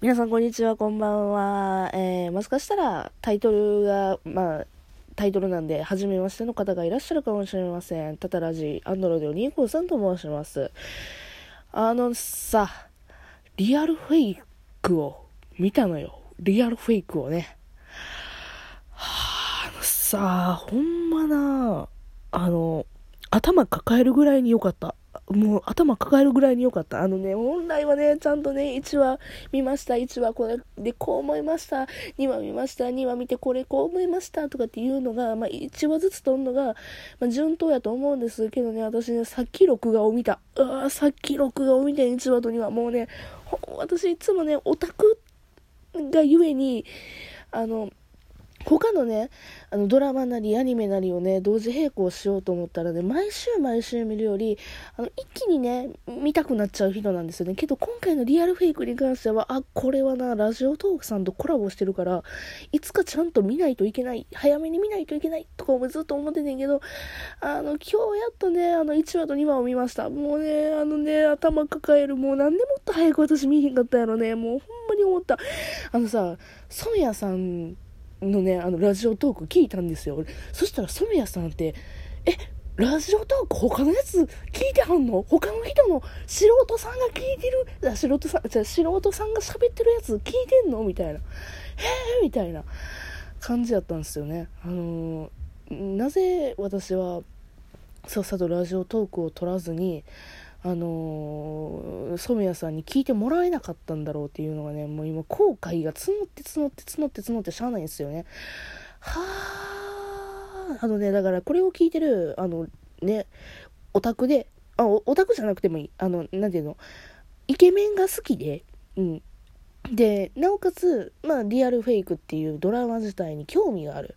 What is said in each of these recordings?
皆さんこんにちは、こんばんは。えー、もしかしたらタイトルが、まあ、タイトルなんで、初めましての方がいらっしゃるかもしれません。タタラジ、アンドロイド253と申します。あのさ、リアルフェイクを見たのよ。リアルフェイクをね。はあ、あのさ、ほんまな、あの、頭抱えるぐらいに良かった。もう頭抱えるぐらいに良かった。あのね、本来はね、ちゃんとね、1話見ました、1話これでこう思いました、2話見ました、2話見てこれこう思いましたとかっていうのが、まあ、1話ずつ撮るのが、まあ、順当やと思うんですけどね、私ね、さっき録画を見た。うわさっき録画を見て1話と2話。もうね、私いつもね、オタクがゆえに、あの、他のね、あのドラマなりアニメなりをね、同時並行しようと思ったらね、毎週毎週見るより、あの一気にね、見たくなっちゃう人なんですよね。けど今回のリアルフェイクに関しては、あ、これはな、ラジオトークさんとコラボしてるから、いつかちゃんと見ないといけない、早めに見ないといけないとかもずっと思っててんけど、あの、今日やっとね、あの、1話と2話を見ました。もうね、あのね、頭抱える、もうなんでもっと早く私見ひんかったやろね。もうほんまに思った。あのさ、ソンヤさんのね、あの、ラジオトーク聞いたんですよ。そしたら、染谷さんって、え、ラジオトーク他のやつ聞いてはんの？他の人の素人さんが聞いてる、素人さん、じゃ素人さんが喋ってるやつ聞いてんの？みたいな。へえみたいな感じやったんですよね。あのー、なぜ私は、さっさとラジオトークを取らずに、あのー、染谷さんに聞いてもらえなかったんだろうっていうのがね、もう今後悔が募って募って募って募ってしゃあないんですよね。はあ、あのね、だからこれを聞いてる、あのね、オタクで、あ、オタクじゃなくてもいい。あの、なんていうの、イケメンが好きで、うん、で、なおかつ、まあ、リアルフェイクっていうドラマ自体に興味がある。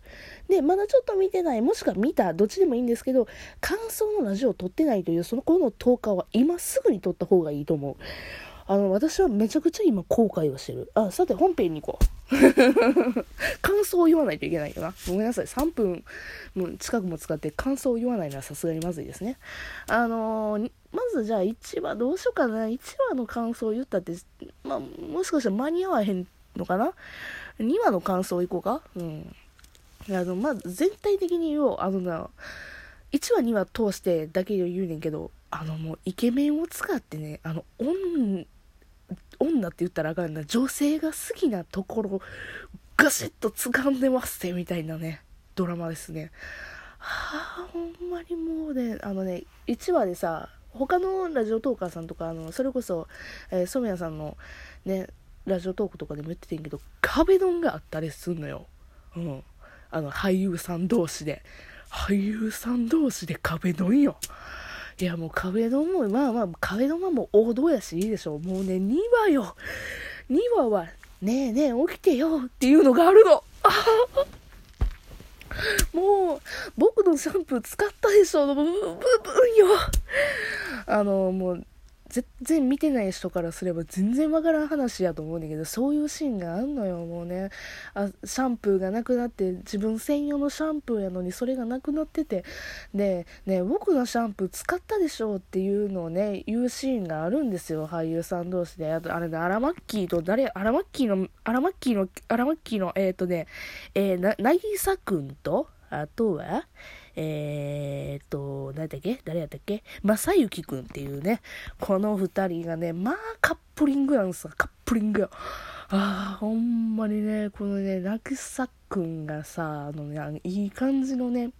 で、まだちょっと見てない、もしくは見た、どっちでもいいんですけど、感想のラジオを撮ってないという、その子の10日は今すぐに撮った方がいいと思う。あの、私はめちゃくちゃ今後悔をしてる。あ、さて本編に行こう。感想を言わないといけないよな。ごめんなさい。3分も近くも使って感想を言わないのはさすがにまずいですね。あのー、まずじゃあ1話どうしようかな。1話の感想を言ったって、まあ、もしかしたら間に合わへんのかな ?2 話の感想いこうかうん。あの、まず全体的に言おう。あのな、1話2話通してだけ言うねんけど、あのもうイケメンを使ってね、あの、女女って言ったらあかんな、女性が好きなところ、ガシッと掴んでますってみたいなね、ドラマですね。はあ、ほんまにもうね、あのね、1話でさ、他のラジオトーカーさんとか、あの、それこそ、えー、染谷さんのね、ラジオトークとかでも言っててんけど、壁ドンがあったりすんのよ。うん。あの、俳優さん同士で。俳優さん同士で壁ドンよ。いやもう壁ドンも、まあまあ、壁ドンはもう王道やしいいでしょ。もうね、2話よ。2話は、ねえねえ、起きてよっていうのがあるの。もう、僕のシャンプー使ったでしょ。ブブブンよ。あの、もう、全然見てない人からすれば全然わからん話やと思うんだけど、そういうシーンがあんのよ、もうね。あ、シャンプーがなくなって、自分専用のシャンプーやのにそれがなくなってて、で、ね、僕のシャンプー使ったでしょうっていうのをね、言うシーンがあるんですよ、俳優さん同士で。あと、あれね、アラマッキーと誰、アラマッキーの、アラマッキーの、アラマッキーの、えっ、ー、とね、えー、な、なぎさくんと、あとは、えー、っと、何だっけ？誰やったっけ？正幸くんっていうね、この二人がね、まあカップリングなんですよ、カップリングよ。ああ、ほんまにね、このね、ラクサくんがさ、あのね、いい感じのね、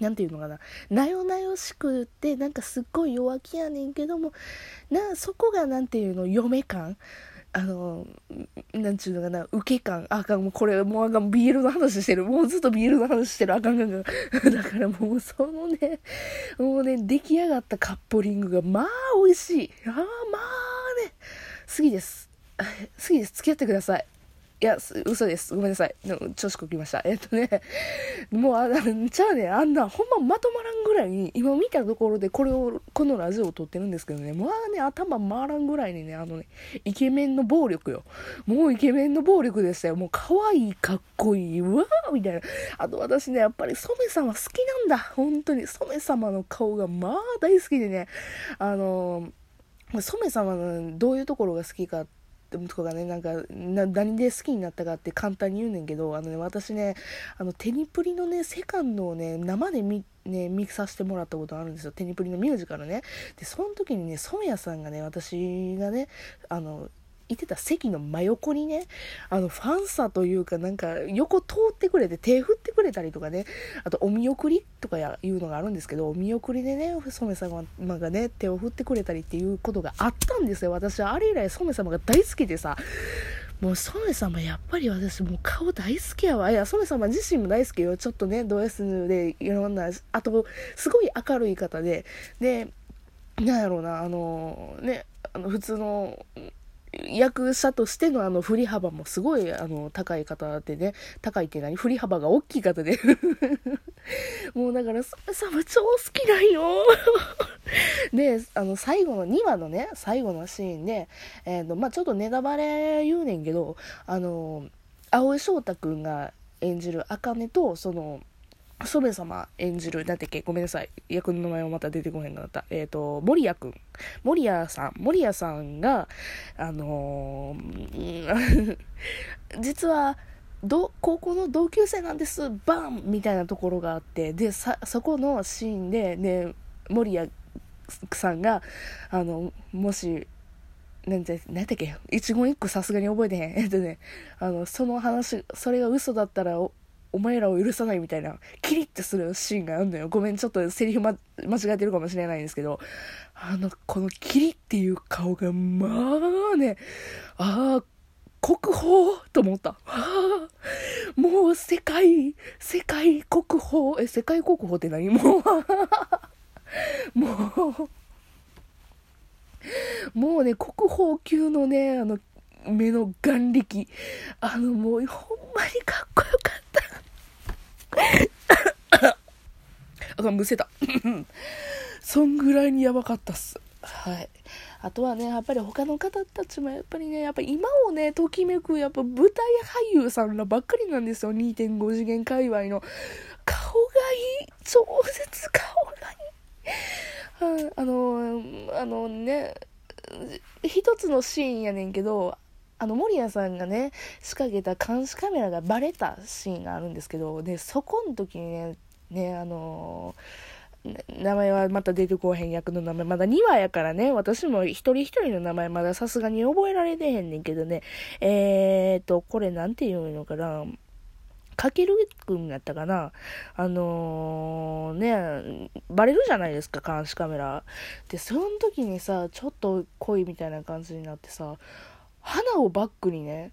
なんていうのかな、なよなよしくって、なんかすっごい弱気やねんけども、な、そこがなんていうの、嫁感？あの、なんちゅうのかな、受け感、あかん、もうこれ、もうあかん、ビールの話してる。もうずっとビールの話してる。あかん、あかん、だからもうそのね、もうね、出来上がったカッポリングが、まあ美味しい。ああ、まあね、好きです。好きです。付き合ってください。いや、嘘です。ごめんなさい。調子こきました。えっとね、もう、あ、じゃあね、あんな、ほんままとまらんぐらいに、今見たところでこれを、このラジオを撮ってるんですけどね、まあね、頭回らんぐらいにね、あのね、イケメンの暴力よ。もうイケメンの暴力でしたよ。もう可愛い、かっこいい、うわーみたいな。あと私ね、やっぱり染様好きなんだ。本当に。染め様の顔がまあ大好きでね、あの、染め様のどういうところが好きかって、とかね、なんか、何で好きになったかって簡単に言うねんけど、あのね、私ね、あの、テニプリのね、セカンドをね、生で見、ね、見させてもらったことあるんですよ。テニプリのミュージカルね。で、その時にね、染谷さんがね、私がね、あの、いてた席の真横にね、あの、ファンサというか、なんか、横通ってくれて、手振ってくれたりとかね、あと、お見送りとかいうのがあるんですけど、お見送りでね、染様がね、手を振ってくれたりっていうことがあったんですよ。私はあれ以来、染様が大好きでさ、もう、染様やっぱり私もう顔大好きやわ。いや、染様自身も大好きよ。ちょっとね、ド S でいろんな、あと、すごい明るい方で、で、なんやろうな、あの、ね、あの、普通の、役者としてのあの振り幅もすごいあの高い方でね、高いって何？振り幅が大きい方で。もうだから、それ様超好きなんよ。で、あの最後の2話のね、最後のシーンで、えっ、ー、と、まあ、ちょっとネタバレ言うねんけど、あの、青井翔太くんが演じる茜と、その、染様演じる、なんてっけ、ごめんなさい。役の名前はまた出てこへんかった。えっ、ー、と、森谷くん。森谷さん。森谷さんが、あのー、実は、ど、高校の同級生なんです、バンみたいなところがあって、で、さ、そこのシーンで、ね、森谷さんが、あの、もし、なんて、なんてっけ、一言一句さすがに覚えてへん。えっとね、あの、その話、それが嘘だったら、お前らを許さないみたいな、キリッてするシーンがあるのよ。ごめん、ちょっとセリフ、ま、間違えてるかもしれないんですけど、あの、このキリっていう顔が、まあね、ああ、国宝と思った。あもう世界、世界国宝、え、世界国宝って何？もう もう、もうね、国宝級のね、あの、目の眼力。あの、もう、ほんまにかっこよかった。あ、むせた。そんぐらいにやばかったっす。はい。あとはね、やっぱり他の方たちもやっぱりね、やっぱ今をね、ときめく、やっぱ舞台俳優さんらばっかりなんですよ。2.5次元界隈の。顔がいい。超絶顔がいい。あの、あのね、一つのシーンやねんけど、あの、守谷さんがね、仕掛けた監視カメラがバレたシーンがあるんですけど、で、そこの時にね、ね、あのー、名前はまた出てこうへん役の名前、まだ2話やからね、私も一人一人の名前まださすがに覚えられてへんねんけどね、えーと、これなんて言うのかな、かけるくんやったかなあのー、ね、バレるじゃないですか、監視カメラ。で、その時にさ、ちょっと恋みたいな感じになってさ、花をバックにね、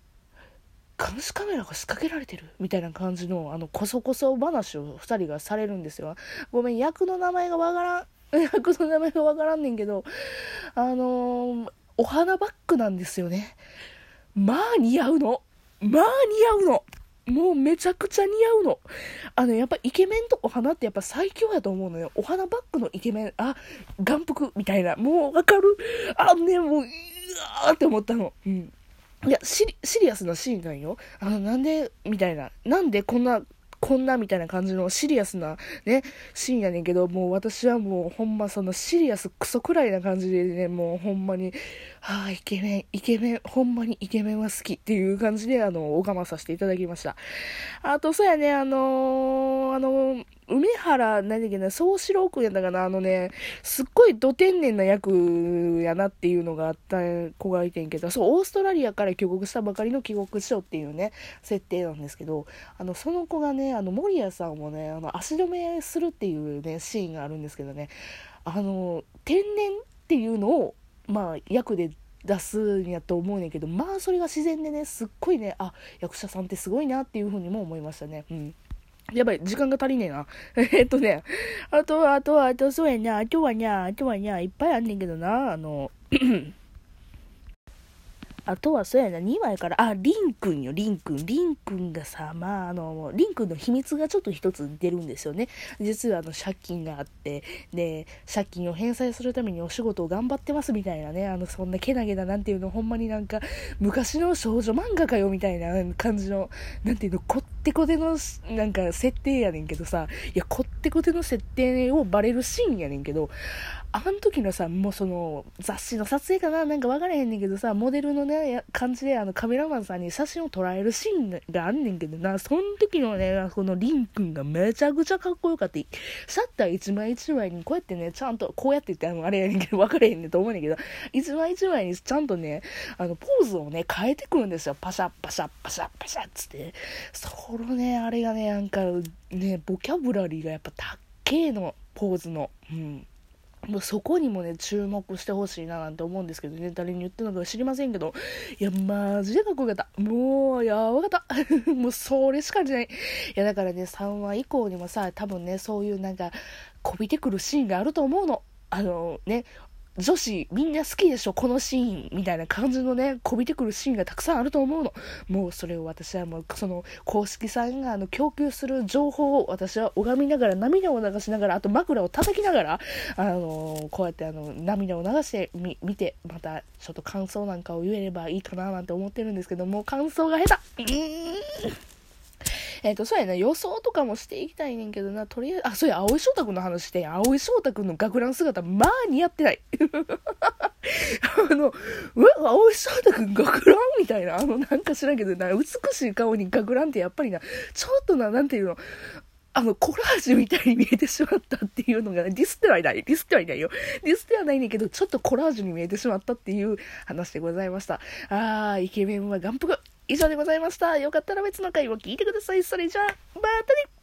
監視カメラが仕掛けられてるみたいな感じの、あの、こそこそ話を2人がされるんですよ。ごめん、役の名前がわからん。役の名前がわからんねんけど、あのー、お花バッグなんですよね。まあ似合うの。まあ似合うの。もうめちゃくちゃ似合うの。あの、やっぱイケメンとお花ってやっぱ最強やと思うのよ。お花バッグのイケメン、あ、眼福みたいな。もうわかるあ、ね、もう、わーって思ったの。うん。いや、シリシリアスなシーンなんよ。あの、なんで、みたいな。なんでこんな、こんなみたいな感じのシリアスなね、シーンやねんけど、もう私はもうほんまそのシリアスクソくらいな感じでね、もうほんまに、はあ、イケメン、イケメン、ほんまにイケメンは好きっていう感じで、あの、拝まさせていただきました。あと、そうやね、あのー、あのー梅原、何だっけな、総四郎くやったかな、あのね、すっごいど天然な役やなっていうのがあった子がいてんけど、そう、オーストラリアから帰国したばかりの帰国子女っていうね、設定なんですけど、あの、その子がね、あの、森谷さんをね、あの、足止めするっていうね、シーンがあるんですけどね、あの、天然っていうのを、まあ、役で出すんやと思うねんけど、まあ、それが自然でね、すっごいね、あ、役者さんってすごいなっていうふうにも思いましたね。うん。やばい、時間が足りねえな。えっとね、あとは、あとは、あと、そうやな、今日はにゃ、今日はにゃ、いっぱいあんねんけどな、あの、あとはそうやな、2枚から、あ、リンくんよ、リンくん。リンくんがさ、まあ、あの、リンくんの秘密がちょっと一つ出るんですよね。実はあの、借金があって、で、借金を返済するためにお仕事を頑張ってますみたいなね、あの、そんなけなげな、なんていうの、ほんまになんか、昔の少女漫画かよ、みたいな感じの、なんていうの、こってこての、なんか、設定やねんけどさ、いや、こってこての設定をバレるシーンやねんけど、あの時のさ、もうその、雑誌の撮影かななんか分からへんねんけどさ、モデルのね、感じで、あの、カメラマンさんに写真を撮られるシーンがあんねんけどな、その時のね、このリンくんがめちゃくちゃかっこよかった。シャッター一枚一枚にこうやってね、ちゃんと、こうやって言って、あの、あれやねんけど、分からへんねんと思うねんけど、一枚一枚にちゃんとね、あの、ポーズをね、変えてくるんですよ。パシャパシャパシャパシャっつって。そのね、あれがね、なんか、ね、ボキャブラリーがやっぱたっけえの、ポーズの。うん。もうそこにもね、注目してほしいななんて思うんですけどね、誰に言ってるのか知りませんけど、いや、マジでかっこよかった。もう、やばかった。もう、それしかじゃない。いや、だからね、3話以降にもさ、多分ね、そういうなんか、こびてくるシーンがあると思うの。あのね、女子みんな好きでしょこのシーンみたいな感じのね、こびてくるシーンがたくさんあると思うの。もうそれを私はもう、その公式さんがあの供給する情報を私は拝みながら、涙を流しながら、あと枕を叩きながら、あのー、こうやってあの、涙を流してみ、見て、またちょっと感想なんかを言えればいいかななんて思ってるんですけども、感想が下手えっ、ー、と、そうやな、予想とかもしていきたいねんけどな、とりあえず、あ、そうや、青井翔太くんの話して、青井翔太くんの学ラン姿、まあ似合ってない。あの、うわ、青井翔太くん学ランみたいな、あの、なんか知らんけどな、美しい顔に学ランってやっぱりな、ちょっとな、なんていうの、あの、コラージュみたいに見えてしまったっていうのが、ねディスってはいない。ディスってはいないよ。ディスってはないねんけど、ちょっとコラージュに見えてしまったっていう話でございました。あー、イケメンは眼福。以上でございました。よかったら別の回を聞いてください。それじゃあ、またね